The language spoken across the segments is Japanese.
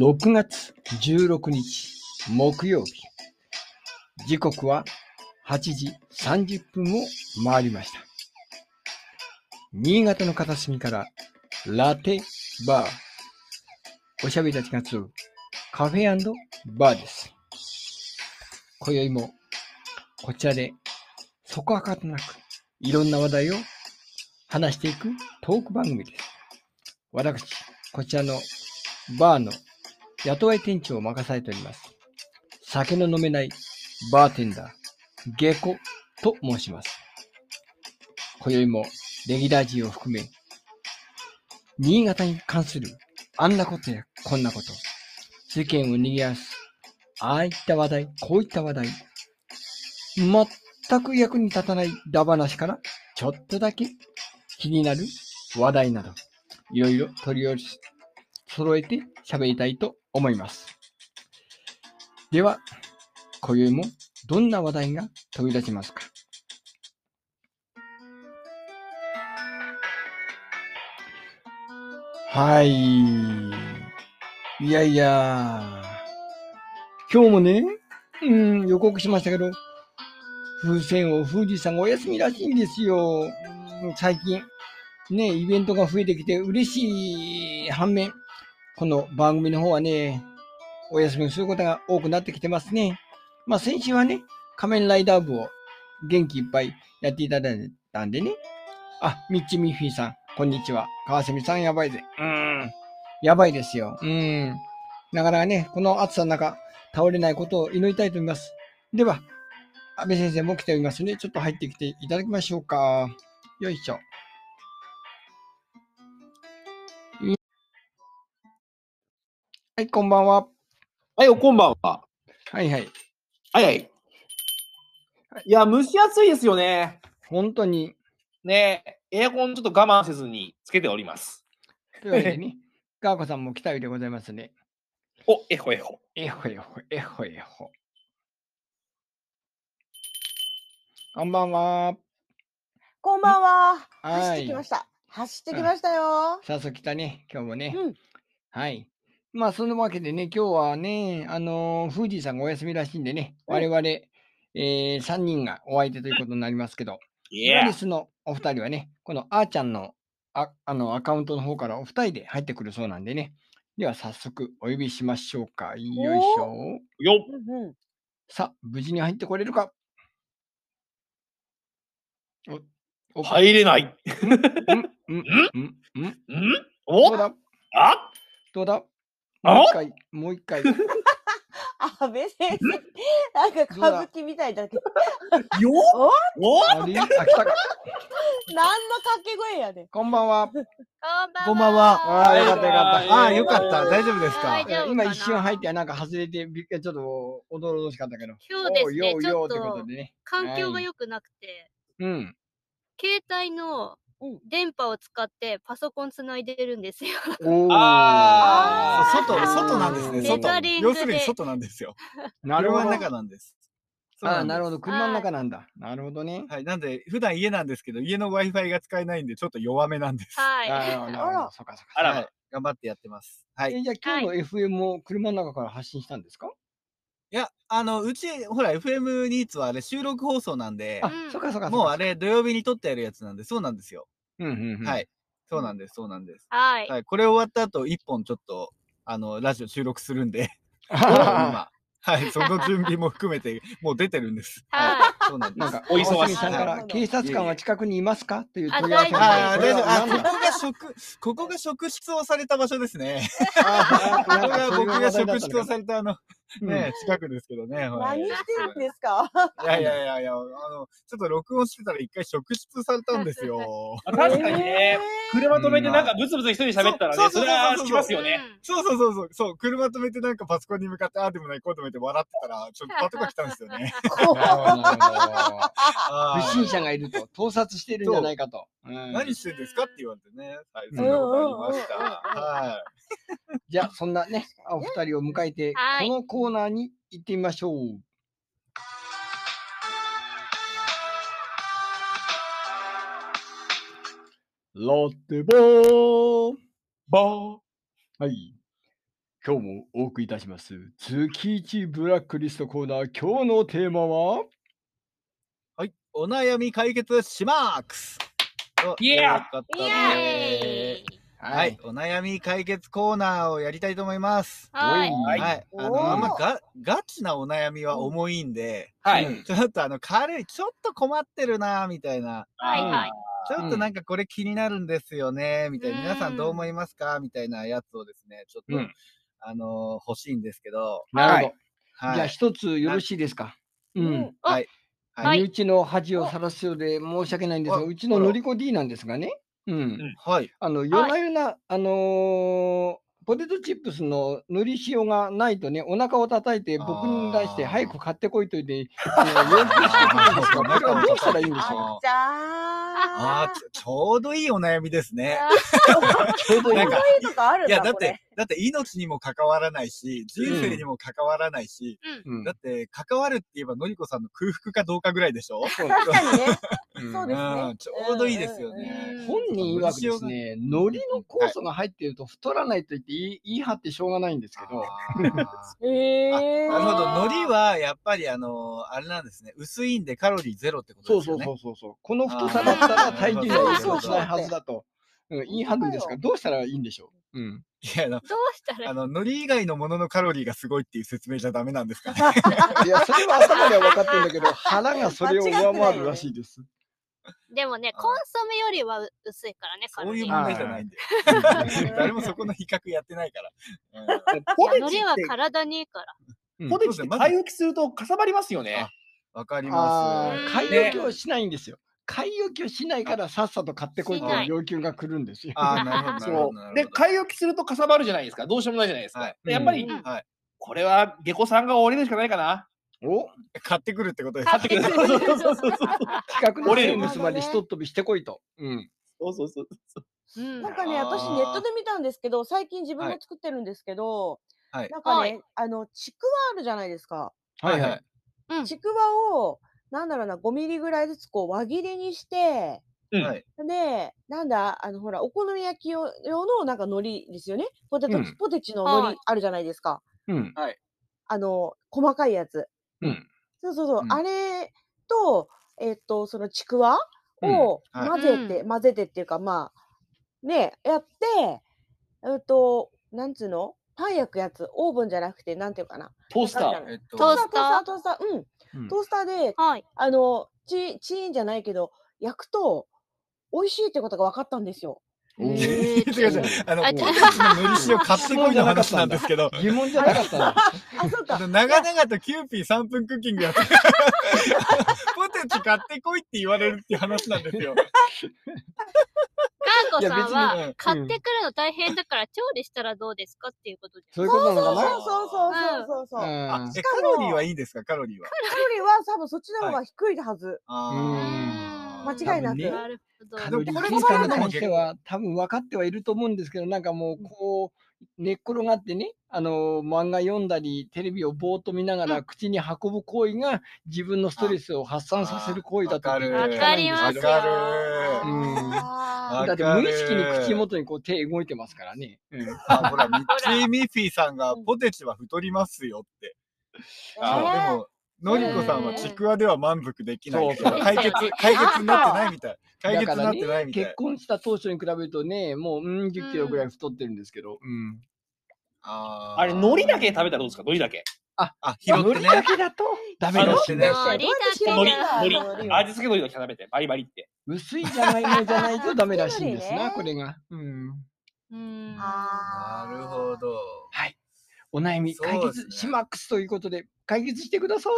6月16日木曜日。時刻は8時30分を回りました。新潟の片隅からラテバー。おしゃべりたちが集うカフェバーです。今宵もこちらでそこはかとなくいろんな話題を話していくトーク番組です。私、こちらのバーの雇い店長を任されております。酒の飲めないバーテンダー、ゲコと申します。今宵もレギュラー陣を含め、新潟に関するあんなことやこんなこと、世間を賑わす、ああいった話題、こういった話題、全く役に立たないダ話から、ちょっとだけ気になる話題など、いろいろ取り寄せ、揃えて喋りたいと思います。では、今宵もどんな話題が飛び出しますか？はい。いやいや、今日もね、うん、予告しましたけど、風船を富士山がお休みらしいんですよ。最近、ね、イベントが増えてきて嬉しい反面、この番組の方はね、お休みをすることが多くなってきてますね。まあ先週はね、仮面ライダー部を元気いっぱいやっていただいたんでね。あ、ミッチミッフィーさん、こんにちは。川蝉さんやばいぜ。うーん。やばいですよ。うーん。なかなかね、この暑さの中、倒れないことを祈りたいと思います。では、安倍先生も来ておりますので、ちょっと入ってきていただきましょうか。よいしょ。はい、こんばんは。はい、おこんばんは。はいはい。はいはい。いや、蒸し暑いですよね。本当に。ねエアコンちょっと我慢せずにつけております。というわけでね、ガーコさんも来たようでございますね。お、えほえほ。えほえほ、えほえほ。こんばんは。こんばんは。はい走ってきました。走ってきましたよ。早速来たね、今日もね。うん。はい。まあ、そのわけでね、今日はね、あのー、富士さんがお休みらしいんでね、うん我々、えー、3人がお相手ということになりますけど、いブラリスのお二人はね、このあーちゃんのああのアカウントの方からお二人で入ってくるそうなんでね。では早速お呼びしましょうか。よいしょ。よっ。うんうん。さあ、無事に入ってこれるか。お、お、入れない。うん、うん、うん、うん、んどお？うだ？あ？どうだ？あもう一回、もう一回。あ、安倍先生。なんか歌舞伎みたいだけど。よ おおあ来たか。何の掛け声やねん。こんばんは。こんばんは。こんばんはあーよかったよかったああ、よかった。大丈夫ですか？今一瞬入ってなんか外れてちょっとおどろおどしかったけど。今日ですねようちょっとようってことでね。環境はいが良くなくて、うん。携帯のうん電波を使ってパソコンつないでるんですよ。ああー外なんですね。テ外要するに外なんですよ。なるほど。車の中なんです。あなるほど。車の中なんだ。なるほどね。はい。なんで、普段家なんですけど、家の Wi-Fi が使えないんで、ちょっと弱めなんです。はい。あらそうかそうか。あらはい。頑張ってやってます。はい。えじゃあ今日の FM も車の中から発信したんですか？いや、あの、うち、ほら、FM ニーツはあれ収録放送なんであ、、うんそうかそうかそうか。もうあれ土曜日に撮ってやるやつなんで、そうなんですよ。うんうんうん。はい。そうなんです、そうなんです。はい。はい。これ終わった後、一本ちょっと、あの、ラジオ収録するんで、あ今。はい。その準備も含めて、もう出てるんです。はそうなんです。なんか、お忙しいさんから、警察官は近くにいますかというあ問い合わせがあ大丈夫。あ、ここが職、ここが職質をされた場所ですね。あここが僕が職質をれされたあの、ね、近くですけどね。はい何してるんですか？いやいやいやいや、あの、ちょっと録音してたら一回職質されたんですよ。あ確かにね、車止めてなんかうブツブツ一人で喋ったらね、そうそそうそうそうれは聞きますい。よね。そうそうそうそう、そう、車止めてなんかパソコンに向かって、ああでもない、こうでもないって笑ってたら、ちょっとパトカー来たんですよね。不審者がいると、盗撮してるんじゃないかと。うん何してんですかって言われてね。はい、そんなことありました。はじゃあ、そんなね、お二人を迎えて、はいこのコーナーに行ってみましょう。ラテボーボはい。今日もお送りいたします。月一ブラックリストコーナー、今日のテーマは？はい。お悩み解決しまーくすとイエーいうことイでエーイはい。お悩み解決コーナーをやりたいと思います。はい。はい。はいあの、あんまが、ガチなお悩みは重いんで、はい。うんちょっとあの、軽い、ちょっと困ってるなーみたいな。はいはい。ちょっとなんかこれ気になるんですよね、みたいな。うん皆さんどう思いますか？みたいなやつをですね、ちょっと、うんあのー欲しいんですけど。なるほど。はい。じゃあ一つよろしいですか？ううんん。はい。ははいい。身内の恥をさらすようで申し訳ないんですが、あうちののりこ D なんですがね。うん。はい。あの、夜な夜な、あのーポテトチップスの塗り塩がないとね、お腹を叩いて僕に出して、早く買ってこいと言って、要求してくるんですが、これはどうしたらいいんでしょあじゃああーちょちょうどいいお悩みですね。う。ちょうどいい。なんかそういうあるいや、な、これだって。、だって命にも関わらないし、人生にも関わらないし、うん。だって関わるって言えばのりこさんの空腹かどうかぐらいでしょ？確かにね。うんそうですねうん。ちょうどいいですよねうん本人曰くですね、海苔の酵素が入っていると太らないと言って言い言い張ってしょうがないんですけど、ええ。なるほど。海苔はやっぱりあのあれなんですね。薄いんでカロリーゼロってことそうそうですよね。そうそうそう。この太さだったら体重には影そうそうそう響しないはずだと、うん、言い張るんですが、どうしたらいいんでしょう？うん。いやあの、どうしたらあの、海苔以外のもののカロリーがすごいっていう説明じゃダメなんですかね。いや、それは頭では分かってるんだけど、腹がそれを上回るらしいです。でもね、コンソメよりは薄いからね、カそういう。問題じゃないんで。う ん誰もそこの比較やってないから。うんポテいや海苔はチって、体にいいから。うんポテチって買い置きするとかさばりますよね。わかりあます。ー買い置きをしないんですよ。買い置きをしないからさっさと買ってこいといいう要求が来るんですよ。ああ、なるほど、なるほそど。なう。で、買い置きするとかさばるじゃないですか。どうしようもないじゃないですか。やっぱり。これは下戸さんが折れるしかないかな。お？買ってくるってことです買ってくる。そうそうそうそうそう。近くのセールスまでひとっ飛びしてこいと。うん。そうそうそうそう。うんなんかね、私ネットで見たんですけど、最近自分も作ってるんですけど、はいなんかね、はいあの、ちくわあるじゃないですか。はいはい。うんちくわを、なんだろうな、5ミリぐらいずつこう輪切りにして、うんはい。で、なんだ、あの、ほら、お好み焼き用用のなんか海苔ですよね。ポテト、うんポテチの海はい苔あるじゃないですか。うん。あの、細かいやつ。うん。そうそうそう。うんあれと、えっと、そのちくわうんをはい混ぜて、混ぜてっていうか、まあ、ね、やって、えっと、なんつうの？パン焼くやつ、オーブンじゃなくて、なんていうかな？トースター。えっと、トースター？トースター、トースター、うん。うんトースターで、はい。あの、チチーンじゃないけど、焼くと、美味しいってことが分かったんですよ。えー違う違うあの、あポテチののり塩買ってこいの話なんですけど、疑問じゃなかったな。あ、そうか。あの、長々とキューピー3分クッキングやって、ポテチ買ってこいって言われるっていう話なんですよ。ガーコさんはうん、買ってくるの大変だから調理したらどうですかっていうことです。そういうことなのかな？そうそうそうそうそうカロリーはいいんですかカロリーは。カロリーは多分そっちの方が低いはず。あー間違いなくね。カロリー計算に関しては多分分かってはいると思うんですけど、なんかもうこう、寝っ転がってね、あの漫画読んだり、テレビをぼーっと見ながら口に運ぶ行為が自分のストレスを発散させる行為だとわかわかりますけどわかるうんあだって無意識に口元にこう手動いてますからね。うんあ、ほら、ミッチー・ミッフィーさんがポテチは太りますよって。ーそうねでも、のりこさんはちくわでは満足できない。そうそう解決、解決になってないみたい。解決になってないみたい結。婚した当初に比べるとね、もう、うん、10キロぐらい太ってるんですけど。うん。あーあれ、海苔だけ食べたらどうですか？海苔だけ。あ、拾ってね。だけだと？ダメだしねあ。海苔だけ海苔。味付け海苔だけ食べて、バリバリって。薄いじゃがいもじゃないとダメらしいんですな、ねこれが。うん。なるほど。はい。お悩み解決しまくすということで、解決してくださ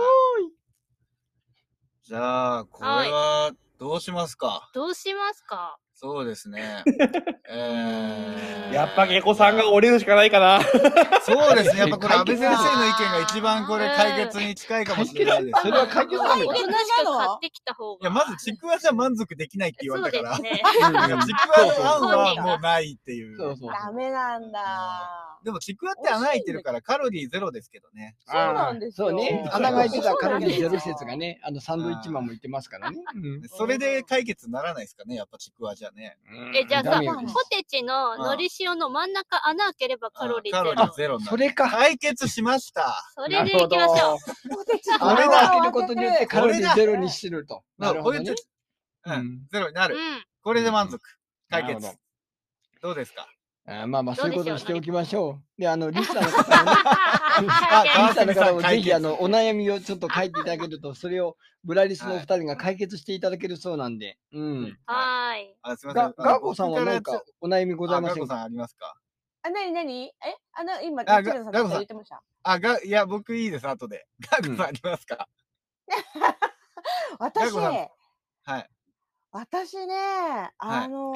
じゃあ、これは、どうしますか？どうしますか？そうですね。えーやっぱ下戸さんが折れるしかないかな。そうですね。やっぱこれ、安倍先生の意見はが一番これ解決に近いかもしれないです。それは解決なのおとなしく買ってきた方が。いや、まず、ちくわじゃ満足できないって言われたから。ちくわの案はもうないっていう。そうそう。ダメなんだ。でもちくわって穴開いてるからカロリーゼロですけどね。そうなんですよそうね。穴が開いてたらカロリーゼロそうなんですよ説がね、あのサンドイッチマンも言ってますからね。うんそれで解決ならないですかね、やっぱちくわじゃ。ね。え、じゃあさ、ポテチののり塩の真ん中穴開ければカロリーカロリゼロ。ーゼロになるそれか。解決しました。それでいきましょう。ポテチあれれだだけることによってカロリーゼロにしてると。なるほどううんん、ゼロになる。うん。これで満足。解決。どうですか？あまあまあ、どそうういう？でしょうことしておきましょう。で、あの、リスナーの方もね、あリスナーの方もぜひ、あの、お悩みをちょっと書いていただけると、それをブラリスのお二人が解決していただけるそうなんで。うん。はーい。あ、すみませんが。ガーコさんは何かお悩みございませんか？あガーコさんありますかあ、なになにえ？あの、今、あチルさんガガコさん言ってました。あ、が、いや、僕いいです、後で。ガーコさんありますか？私ガコさんはい。私ね、あのー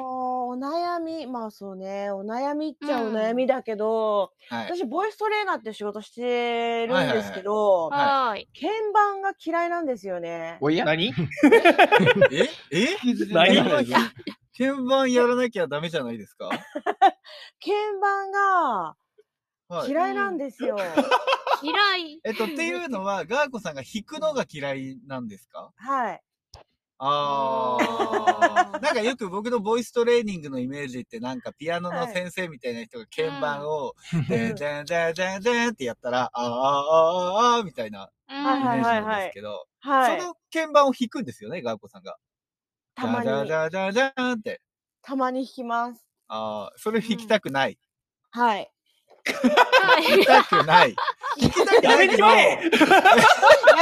お悩み、まあそうね、お悩みっちゃお悩みだけど、はい。私、ボイストレーナーって仕事してるはいはいはいんですけど、はーい。鍵盤が嫌いなんですよね。おや？何？え？え？何？鍵盤やらなきゃダメじゃないですか？鍵盤がはい。嫌いなんですよ。嫌い。えっと、っていうのは、ガーコさんが弾くのが嫌いなんですか？はい。ああなんかよく僕のボイストレーニングのイメージってなんかピアノのはい先生みたいな人が鍵盤を、うんでんでんでんでんでんってやったら、あーあーあーあーみたいなイメージはいなんですけど、はい。その鍵盤を弾くんですよね、ガーコさんが。たまにじゃじ、ゃじゃじゃじゃーんって。たまに弾きます。ああ、それ弾きたくない。はい。はい弾きたくない。弾きたくやめないけど、てくれや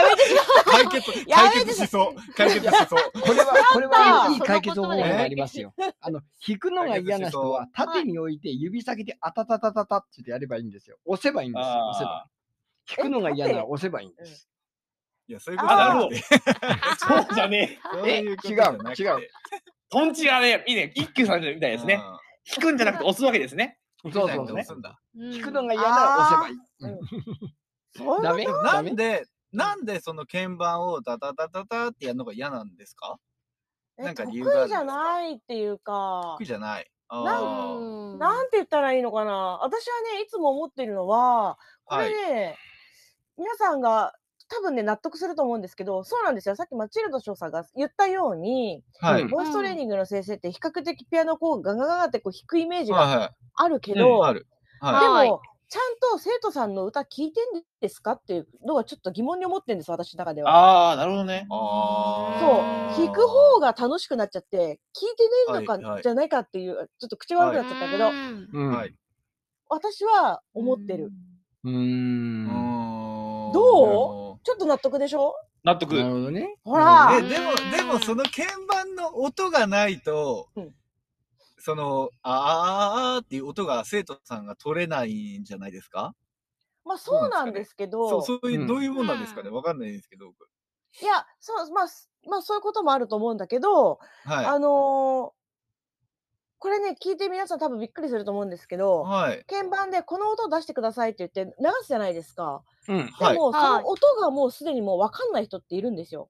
めてしま解決、解決しそう。解決しそう。これは、これはいい解決方法がありますよ。あの、弾くのが嫌な人は、縦に置いて指先であたたたたたってやればいいんですよ。押せばいいんですよ。押せば。弾くのが嫌なら押せばいいんです。いや、そういうことじゃなくて。そうじゃねえ。違う違うトンチがね、いいね、一休さんみたいですね。あ引くんじゃなくて押すわけですね。ーそうそうそうみたいな押すんだ弾弾くのが嫌なら押せばいい。ダメ？なんで、なんでその鍵盤をダダダダダってやるのが嫌なんですか？えなんか得理由があるんですか？意じゃないっていうか得意、じゃない。なんなんて言ったらいいのかな？私はね、いつも思ってるのは、これね、皆さんが多分ね、納得すると思うんですけど、そうなんですよ。さっきマチルド翔さんが言ったように、ーはい。うんボイストレーニングの先生って比較的ピアノこうガガガガってこう弾くイメージがはあるけい。ど、ある。でははいも、ちゃんと生徒さんの歌聞いてんですかっていうのがちょっと疑問に思ってるんです、私の中では。ああ、なるほどねい。。あそう、ー弾く方が楽しくなっちゃって、聞いてねえのか、はいはいじゃないかっていう、ちょっと口悪くなっちゃったけど、うんうんはい。私は思ってる。。うー。うんんどちょっと納得でしょ？納得。なるほどね。ほら、ででも、でもその鍵盤の音がないと、うんその、あーっていう音が生徒さんが取れないんじゃないですか？まあそうなんですけど、そう、そういうう、んどういうもんなんですかね？わかんないんですけど。僕いや、そう、まあ、すまあそういうこともあると思うんだけど、はい。あのーこれね、聞いて皆さん多分びっくりすると思うんですけど、はい。鍵盤でこの音を出してくださいって言って流すじゃないですか。うん。はいでも、そはいの音がもうすでにもう分かんない人っているんですよ。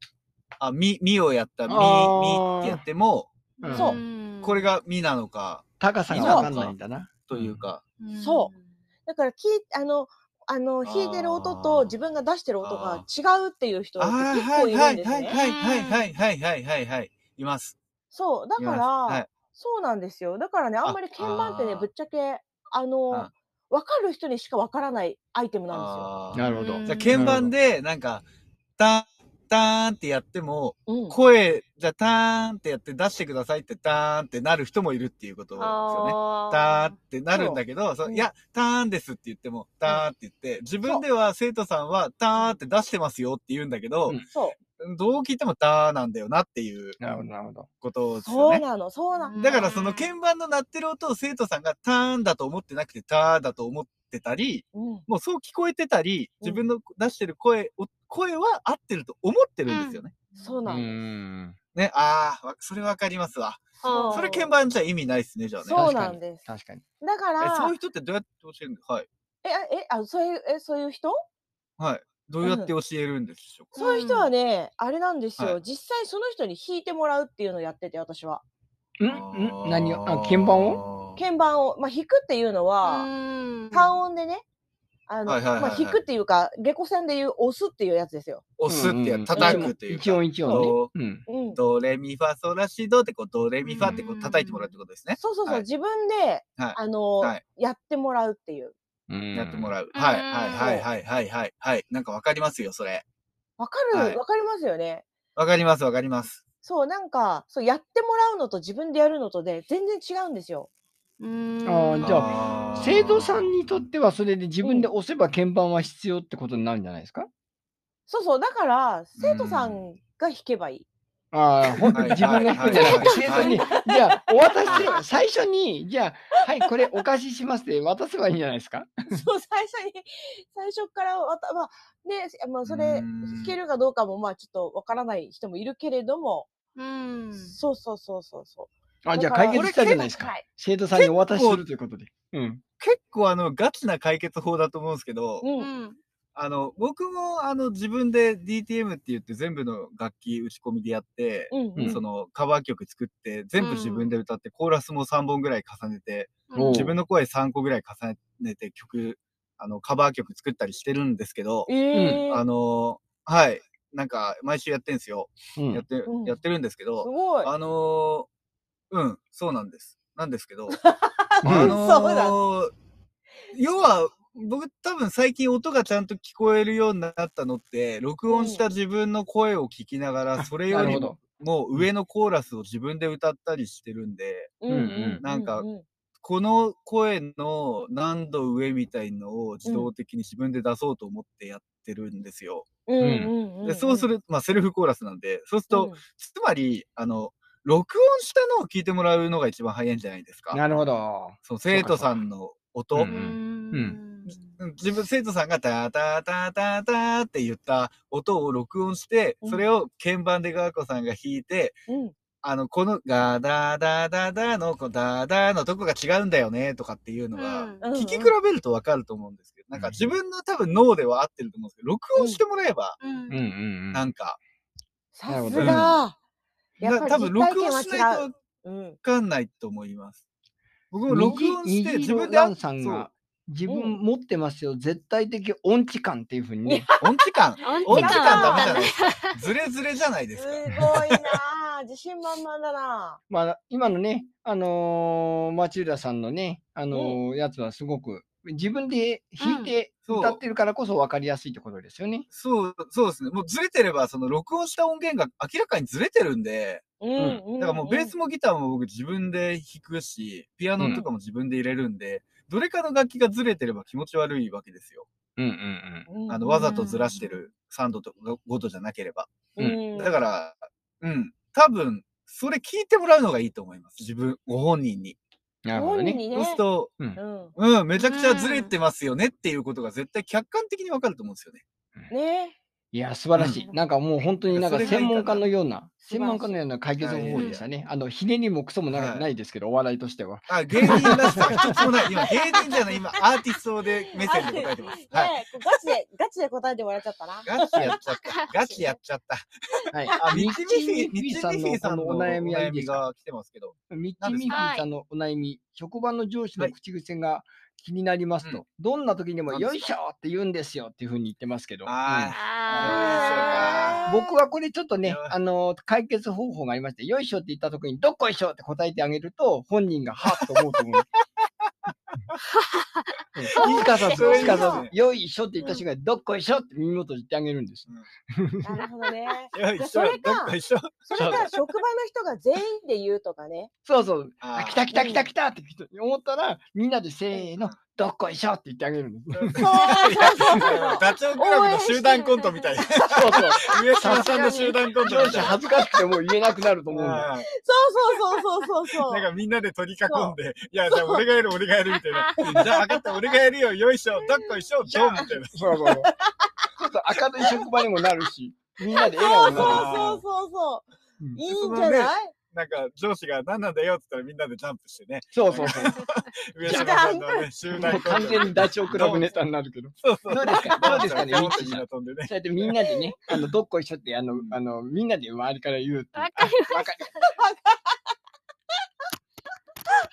あ、み、みをやった、み、みってやっても、うんそううんこれが「み」なのか高さがわかんないんだな。というか、そう。だから聞いあのあの弾いてる音と自分が出してる音が違うっていう人は結構いるんですね。はいはいはいはいはいはいはいいます。そう。だから、はい、そうなんですよ。だからねあんまり鍵盤ってねぶっちゃけあの分かる人にしか分からないアイテムなんですよ。なるほど。じゃ鍵盤でなんか「タターンってやっても、うん、声、じゃあターンってやって出してくださいってターンってなる人もいるっていうことですよね。ターンってなるんだけど、そううんいや、ターンですって言っても、ターンって言って、自分では生徒さんはターンって出してますよって言うんだけど。どう聞いてもターンなんだよなっていうなるほど、なるほど。ことですよね。そうなの、そうなの。だからその鍵盤の鳴ってる音を生徒さんがターンだと思ってなくてターだと思ってたり、うん、もうそう聞こえてたり、うん自分の出してる声を、声は合ってると思ってるんですよね。そうなの。ん。ね、ああ、わそれわかりますわ。それ鍵盤じゃ意味ないっすね、じゃあね。そうなんです。確かに。だから、えそういう人ってどうやって教えるんですかはい。え、え、あ、そういう、え、そういう人？はい。どうやって教えるんでしょう？か、そういう人はね、あれなんですよ、はい実際その人に弾いてもらうっていうのをやってて、私は。ん？ん？何を？あ、鍵盤をを？鍵盤を、まあ、弾くっていうのは、単音でね、あの、まあ、弾くっていうか、下戸線でいう押すっていうやつですよ。押すって叩くっていうか。一音一音こね。ドレミファソラシドってこうドレミファってこう叩いてもらうってことですね。そうそうそう、はい自分で、はいあの、はいやってもらうっていう。うんやってもらう。うんはいはいはいはいはいはいはい。なんかわかりますよ、それ。わかるわ、はいかりますよね。わかりますわかります。そう、なんか、そう、やってもらうのと自分でやるのとで全然違うんですよ。うーん。あーじゃあー生徒さんにとってはそれで自分で押せば鍵盤は必要ってことになるんじゃないですか？そうそう、だから、生徒さんが弾けばいい。ああ、ほんはい自分が弾くんじゃなくて、はい生徒に、じゃあ、お渡しすれば、最初に、じゃあ、はい、これお貸ししますって渡せばいいんじゃないですか？そう、最初に、最初からわた、まあ、ね、まあ、それ、うん弾けるかどうかも、まあ、ちょっとわからない人もいるけれども、うん。そうそうそうそうそう。あ、じゃあ解決したじゃないですかはい。生徒さんにお渡しするということで。うん。結構あのガチな解決法だと思うんですけど、う。うんん。あの僕もあの自分で DTM って言って全部の楽器打ち込みでやって、うん。うんそのカバー曲作って全部自分で歌って、コーラスも3本ぐらい重ねておう自分の声3個ぐらい重ねて曲あのカバー曲作ったりしてるんですけど、ええあのはいなんか毎週やってんすよ、うんやってうんやってるんですけすど、ごい。あのうんそうなんです。なんですけど うん。あのそうなん要は僕多分最近音がちゃんと聞こえるようになったのって録音した自分の声を聞きながら、それよりももう上のコーラスを自分で歌ったりしてるんで、うんうん。なんかうこの声の何度上みたいのを自動的に自分で出そうと思ってやってるんですよ。でそうする、まあセルフコーラスなんで、そうすると、うん。つまり、あの、録音したのを聞いてもらうのが一番早いんじゃないですか？なるほど。その生徒さんの音、ううんん。自分、生徒さんがタタタタタって言った音を録音して、うんそれを鍵盤でガーコさんが弾いて、うん。あの、このガダダダダの、こうダダのとこが違うんだよね、とかっていうのが、うんうん聞き比べるとわかると思うんですけど、なんか自分の多分脳では合ってると思うんですけど、録音してもらえば、うんうんうんうん。なんか、さすが。やっな多分録音しないと違う。うんわ。かんないと思います。僕も録音して虹自分でランさんが自分持ってますよ、絶対的音痴感っていうふうにね。音痴感 音痴感ダメじゃ感ないですか。ズレズレじゃないですすごか。いなあ自信満々だな まあ、今のね、あのー、町浦さんのね、あのーやつはすごく、自分で弾いてうん歌ってるからこそ分かりやすいってことですよね。そう、そうですね。もうずれてれば、その録音した音源が明らかにずれてるんで、うんうん。だからもうベースもギターも僕自分で弾くし、ピアノとかも自分で入れるんで、どれかの楽器がずれてれば気持ち悪いわけですよ。うんうんうんあの、わざとずらしてる3度とか5度じゃなければ。うん。だから、うん、多分、それ聞いてもらうのがいいと思います。自分、ご本人に。うん。なるほどね。そうすると、うん。うん、めちゃくちゃずれてますよねっていうことが絶対客観的にわかると思うんですよね。ねいや、素晴らしい。なんかもう本当になんか専門家のような、専門家のような解決方法でしたね。あの、ひねりもクソもな,、はいないですけど、お笑いとしては。あ、芸人らしさが一つもない。今、芸人じゃない、今、アーティストで目線で答えてます。はい。ねガチで、ガチで答えてもらっちゃったな。ガチやっちゃった。ガチやっちゃった。はい。あ、ミッチミフィ、さんのミフィさんのお悩みが来てますけど。ミッチミフィさんのお悩み、職場の上司の口癖が気になりますと、うん。どんな時にもよ。いしょって言うんですよっていうふうに言ってますけど、うん。僕はこれちょっとねあの解決方法がありまして、よいしょって言った時にどっこいしょって答えてあげると、本人がはっと思うと思う。うんすかさず、それいいすかさねず、よいしょって言った瞬間にどっこいしょって耳元で言ってあげるんです。なるほどね。それかどっか一緒。それが職場の人が全員で言うとかね。そうそう、あ来た来た来た来たって思ったら、みんなでせーの、どっこいしょって言ってあげるんです。そうそうそうそう。ダチョウ倶楽部の集団コントみたいな。そうそう。上島さんの集団コント。恥ずかしくてもう言えなくなると思うんだよ。そうそうそうそうそう。なんかみんなで取り囲んで、いや、じゃあ俺がやる、俺がやるみたいな。じゃあ分かった、俺がやるよ、よいしょ、どっこいしょ、ドンみたいな。そうそうそう。ちょっと明るい職場にもなるし、みんなでそう笑顔そうになる。そうそうそう。うんいいんじゃない？なんか上司が何なんだよって言ったらみんなでジャンプしてね。そうそうそう。上島さんのね、集も団完全にダチョウ倵楽部ネタになるけど。そうそう。どうですかどうですかねミッチーさんみんな飛んでね。そうやってみんなでね、あの、どっこいしょって、あの、あの、みんなで周りから言う。わかりあわかる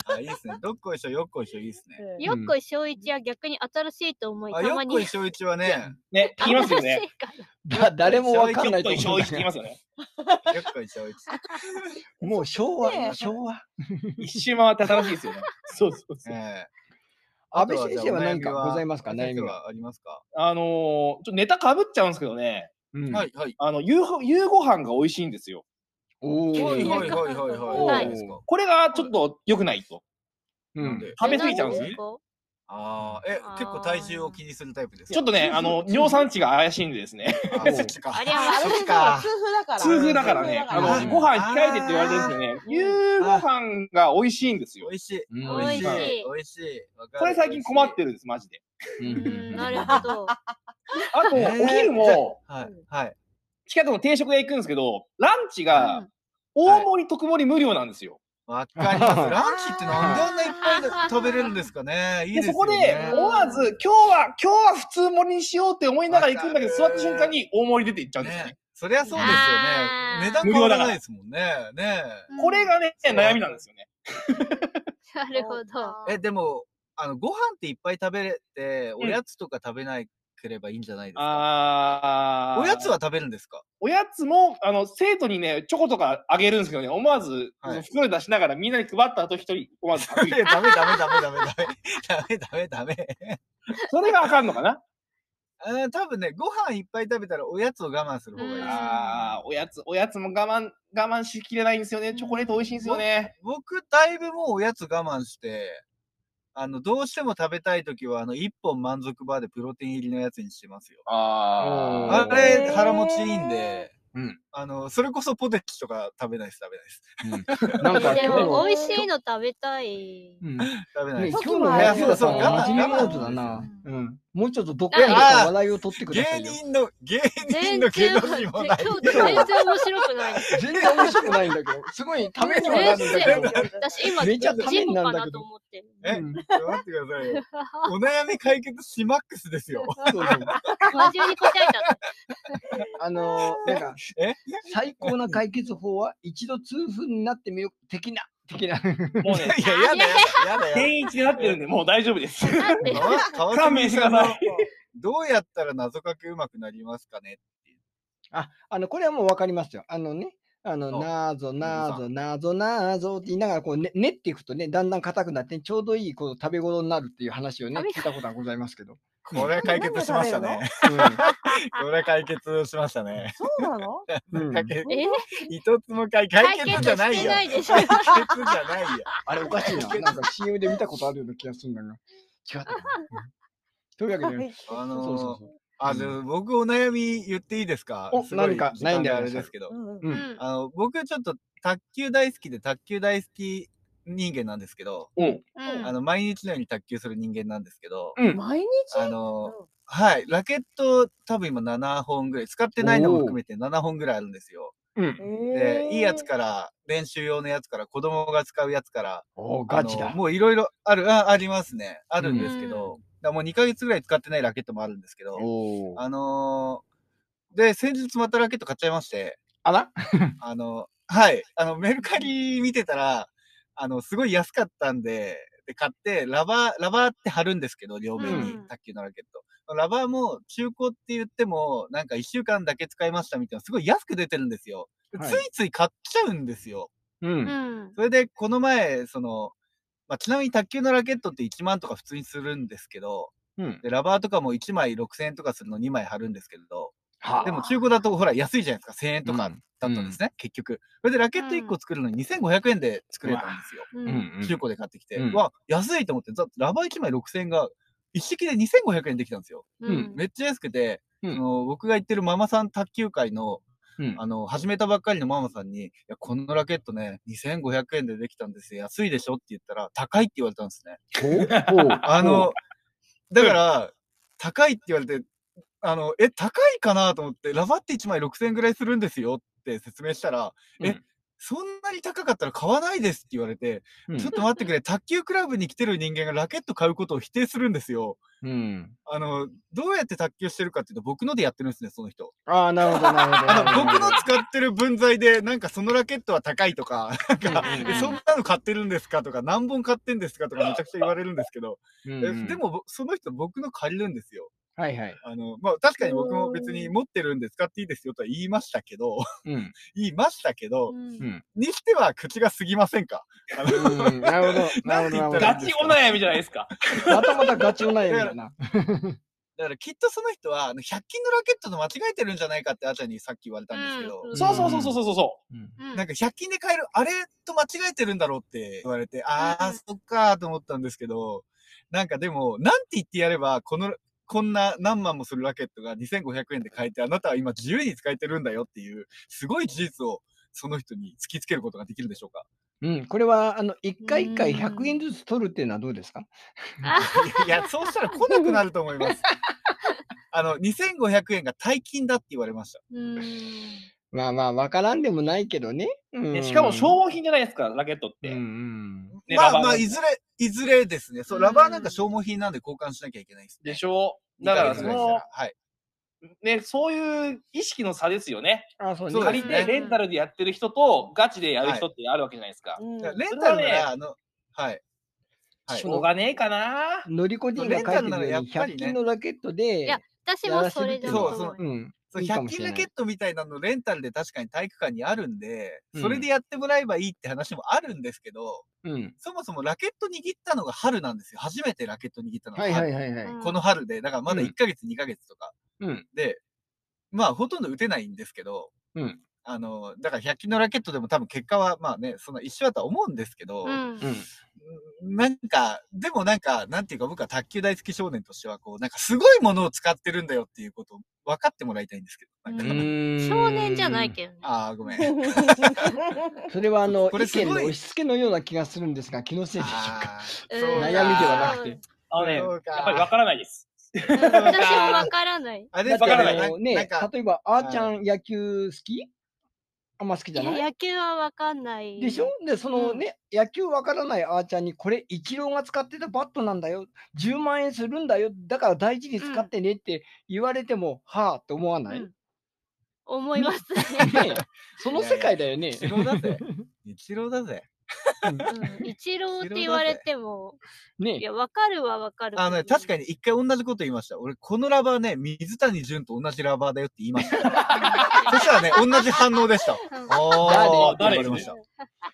あ、いいですね。どっこいしょ、よっこいしょいいですね。うんよっこい正一は逆に新しいと思い、あ、たまに。よっこいしょいちはね、ね、言いますよね。新しいからだ誰もわかんないとちょっと思う小一って言いますよね。よっこいしょいち。もう昭和、昭和？一周回って新しいですよね。そうそうそう。ええ安倍先生は何かございますか？悩みが。はありますか？あのー、ちょっとネタかぶっちゃうんですけどね、うんはい、はい。あの、夕ご夕ご飯が美味しいんですよ。おーはい、はい、はい、はい、はい。これがちょっと良くないと。うん。なんで？食べ過ぎちゃうんですよえなんか？ああ、え、結構体重を気にするタイプですか？ちょっとね、あの、尿酸値が怪しいんでですね。あ、そっちか。ありゃあれそっちか痛風だから。痛風だからね、あの、うんご飯控えてって言われてるんですよね。夕ご飯が美味しいんですよ美。味しい。うん美味しい。美味しいこれ最近困ってるんです、マジで。ううんん、なるほど。あと、えーお昼も、はい、はい。近くの定食屋行くんですけど、ランチうがん大盛り特盛り無料なんですよ。わかります。ランチってなんであんないっぱい食べれるんですかね。いいでですね。こで、思わず、今日は、今日は普通盛りにしようって思いながら行くんだけど、座った瞬間に大盛り出て行っちゃうんですよねね。そりゃそうですよね値段変わらないですもんね。ねこれがね、悩みなんですよね。なるほど。え、でも、あの、ご飯っていっぱい食べれて、うんおやつとか食べなければいいんじゃないですか？あーおやつは食べるんですか？おやつも、あの、生徒にね、チョコとかあげるんですけどね、思わず、はい袋で出しながらみんなに配った後一人、思わず食べる。ダメダメダメダメダメ。ダメダメダメ。それがあかんのかな？あー多分ね、ご飯いっぱい食べたらおやつを我慢する方がいいです。ああ、おやつ、おやつも我慢、我慢しきれないんですよね。チョコレート美味しいんですよね。僕、だいぶもうおやつ我慢して、あの、どうしても食べたいときは、あの、一本満足バーでプロテイン入りのやつにしてますよ。ああーれ、腹持ちいいんで、うんあの、それこそポテチとか食べないです、食べないです。なんかでも、美味しいの食べたい。うん食べないです。ね今日のいや安田さんそうそうは真面目モードだな。うん。もうちょっと毒やった話題を取ってくださいよ。芸人の、芸人全のけ然、どにも今ない。日全然面白くない。全然面白くないんだけど、すごいためにはなるんだけど。私今、めちゃためになるんだけどなと思ってる。え、待ってくださいよ。お悩み解決しマックスですよ。そうそう真面目に答えた。あのー、なんかえ、最高な解決法は一度痛風になってみよう、的な、的な。もうね、いや、やだやだやだや天一になってるんで、もう大丈夫です。勘弁してください。どうやったら謎かけうまくなりますかねあ、あの、これはもうわかりますよ。あのね、あの、あなーぞ、なーぞ、なーぞ、なーぞって言いながら、こう、ね、練っていくとね、だんだん硬くなって、ちょうどいい、こう、食べ頃になるっていう話をね、聞いたことがございますけど。これ解決しましたね。これ解決しましたね。そうなの？一つも解解決じゃないよ。してないでしょ。解決じゃないよ。あれおかしいな。なんか CM で見たことあるような気がするんだが。違ったというわけで、はいあそうそうのーそう。あ、じゃあ僕お悩み言っていいですか？何か？時間悩んであれですけど。あの、僕ちょっと卓球大好きで卓球大好き人間なんですけど、うん。うんあの、毎日のように卓球する人間なんですけど、うん。毎日？あの、はい、ラケット多分今7本ぐらい、使ってないのも含めて7本ぐらいあるんですよ。うん。で、いいやつら。から、練習用のやつから、子供が使うやつから、おーガチだ。もういろいろある、あ、ありますね。あるんですけど、だもう2ヶ月ぐらい使ってないラケットもあるんですけど、あのーで、先日またラケット買っちゃいまして、あら？あの、はい、あの、メルカリ見てたら、あの、すごい安かったんで、で、買って、ラバー、ラバーって貼るんですけど、両面に、うん卓球のラケット。ラバーも中古って言っても、なんか1週間だけ使いましたみたいな、すごい安く出てるんですよ。はいついつい買っちゃうんですよ。う。うんん。それで、この前、その、まあ、ちなみに卓球のラケットって1万とか普通にするんですけど、うん。で、ラバーとかも1枚6000円とかするの2枚貼るんですけど、はでも中古だとほら安いじゃないですか。1000円とかだったんですね、結局。それでラケット1個作るのに2500円で作れたんですよ。う。うんん。中古で買ってきて。うんわ、安いと思って、ざラバー1枚6000円が一式で2500円できたんですよ。うん。めっちゃ安くて、うんその僕が行ってるママさん卓球界の、うん。あの、始めたばっかりのママさんに、いや、このラケットね、2500円でできたんですよ。安いでしょって言ったら、高いって言われたんですね。あの、だから、高いって言われて、あの、え、高いかな？と思って、ラバって1枚6000円ぐらいするんですよって説明したら、えうんそんなに高かったら買わないですって言われて、うんちょっと待ってくれ、卓球クラブに来てる人間がラケット買うことを否定するんですよ。うん。あの、どうやって卓球してるかっていうと、僕のでやってるんですね、その人。ああ、なるほど、なるほど。あの、僕の使ってる分際で、なんかそのラケットは高いとか、なんか、そんなの買ってるんですか？とか、何本買ってんですか？とかめちゃくちゃ言われるんですけど、うんうんえでも、ぼその人僕の借りるんですよ。はいはい。あの、まあ、確かに僕も別に持ってるんで使っていいですよとは言いましたけど、うん。言いましたけどう、んうん。にしては口が過ぎませんか？あのうんなるほど。なるほど。ガチお悩みじゃないですか？またまたガチお悩みだな。だからきっとその人は、あの100均のラケットと間違えてるんじゃないかってあちゃんにさっき言われたんですけど、うんそうそうそうそうそうそうんうんなんか100均で買える、あれと間違えてるんだろうって言われて、ああ、うんそっかーと思ったんですけど、なんかでも、なんて言ってやれば、この、こんな何万もするラケットが2500円で買えて、あなたは今自由に使えてるんだよっていう、すごい事実をその人に突きつけることができるでしょうか？うん。これは、あの、一回一回うん100円ずつ取るっていうのはどうですか？あ いや、そうしたら来なくなると思います。あの、2500円が大金だって言われました。うんまあまあ、わからんでもないけどね。しかも消耗品じゃないですか、ラケットっうんうて。ん。まあまあ、いずれ、いずれですね。そう、ラバーなんか消耗品なんで交換しなきゃいけないです、ね。でしょ？だから、そのら、はい。ね、そういう意識の差ですよね。あ、そうね。そうですね借りてレンタルでやってる人とガチでやる人ってあるわけじゃないですか。うんだからレンタルなら、あの、はい。はいしょうがねえかな。のりこ D が書いてるように、レンタルならやっぱり100ね均のラケットで、いや私もそれだとそうそう。うん。そういいか100もしれない均ラケットみたいなのレンタルで確かに体育館にあるんで、うんそれでやってもらえばいいって話もあるんですけど、うん。そもそもラケット握ったのが春なんですよ。初めてラケット握ったのがはい春。はいはいはい。うんこの春で、だからまだうん1ヶ月、2ヶ月とか。うん。で、まあほとんど打てないんですけど、うん。あの、だから100均のラケットでも多分結果はまあね、そんな一緒だとは思うんですけど、うんうん。なんか、でもなんか、なんていうか僕は卓球大好き少年としては、こう、なんかすごいものを使ってるんだよっていうことを分かってもらいたいんですけど。少年じゃないけどね。ああ、ごめん。それはあの、意これすごい見の押し付けのような気がするんですが、気のせいでしょうか？悩みではなくて。あのね、やっぱりわからないです。うん私もわからない。あれですかね、わからないね例えば、あーちゃん野球好き？あんま好きいじゃない？や野球はわかんない。でしょ？で、そのね、野球わからないあーちゃんに、これ、イチローが使ってたバットなんだよ。10万円するんだよ。だから大事に使ってねって言われても、はあって思わない、うん思います ねえその世界だよね。一郎だぜ。一郎だぜ。うん。一郎って言われても、ねいや、わかるはわかる。あのね、確かに一回同じこと言いました。俺、このラバーね、水谷隼と同じラバーだよって言いました。そしたらね、同じ反応でした。うんああ、誰？言われました。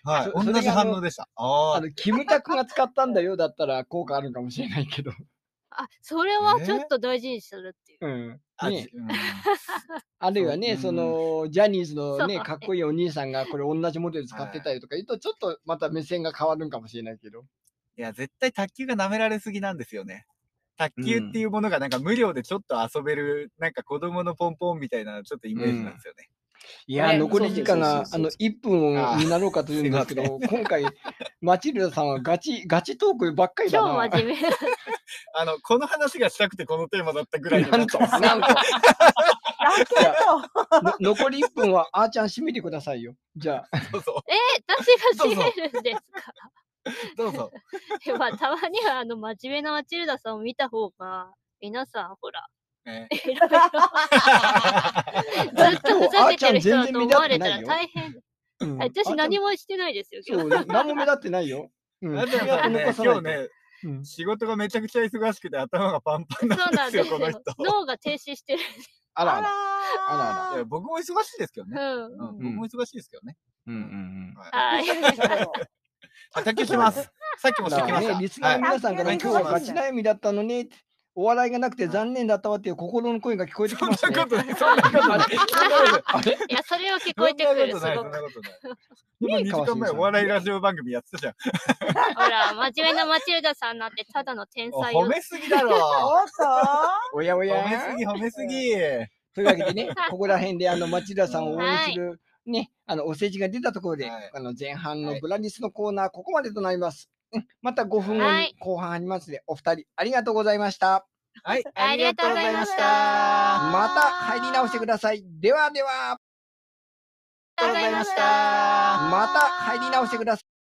はい同じ反応でした。あああの、キムタクが使ったんだよだったら効果あるかもしれないけど。あ、それはちょっと大事にするっていう。うん。あ、ね あるいはね、その、ジャニーズのね、かっこいいお兄さんがこれ同じモデル使ってたりとか言うと、ちょっとまた目線が変わるんかもしれないけど。いや、絶対卓球が舐められすぎなんですよね。卓球っていうものがなんか無料でちょっと遊べる、なんか子供のポンポンみたいなちょっとイメージなんですよね。いや、ね残り時間が、そうそうそうそうあの、1分になろうかというんですけあど、今回、マチルダさんはガチ、ガチトークばっかりだな。超真面目。あの、この話がしたくてこのテーマだったぐらいのなんと、なんと。残り1分は、あーちゃん閉めてくださいよ。じゃあ、どうぞ、え私が閉めるんですか？どうぞ。でまあ、たまにはあの真面目なマチルダさんを見た方が、皆さんほら、ねいろいろ ずっとふざけてる人だと思われたら大変。うん私何も。もしてないですよ、今そ日。う、何も目立ってないよ。うん。あとはね、今日ね、うん仕事がめちゃくちゃ忙しくて頭がパンパンなんんですすよこの人。。脳が停止してる。あらあら。ああいや僕も忙しいですけどね。僕も忙しいですけどね。うんうんうん。はい。卓球します。さっきもしてきました。ね、リスナーの皆さんから、はい今日はガチ悩みだったのね、お笑いがなくて残念だったわっていう心の声が聞こえてきそんますね。なことない。そんなことない。いや、それは聞こえてくる、すそんな。ことないそんなことない。今2時間前お笑いラジオ番組やってたじゃん。ほら、真面目なマチルダさんなんてただの天才よ褒。めすぎだろ。おっとおやおや褒めすぎ、褒めすぎ。というわけでね、ここら辺であの町田さんを応援する、ね、あのお世辞が出たところで、はいあの前半はいのブラディスのコーナー、ここまでとなります。うんまた5分後はいに後半ありますので、お二人ありがとうございました。はい、ありがとうございましたまた入り直してください。ではでは。ありがとうございましたまた入り直してください。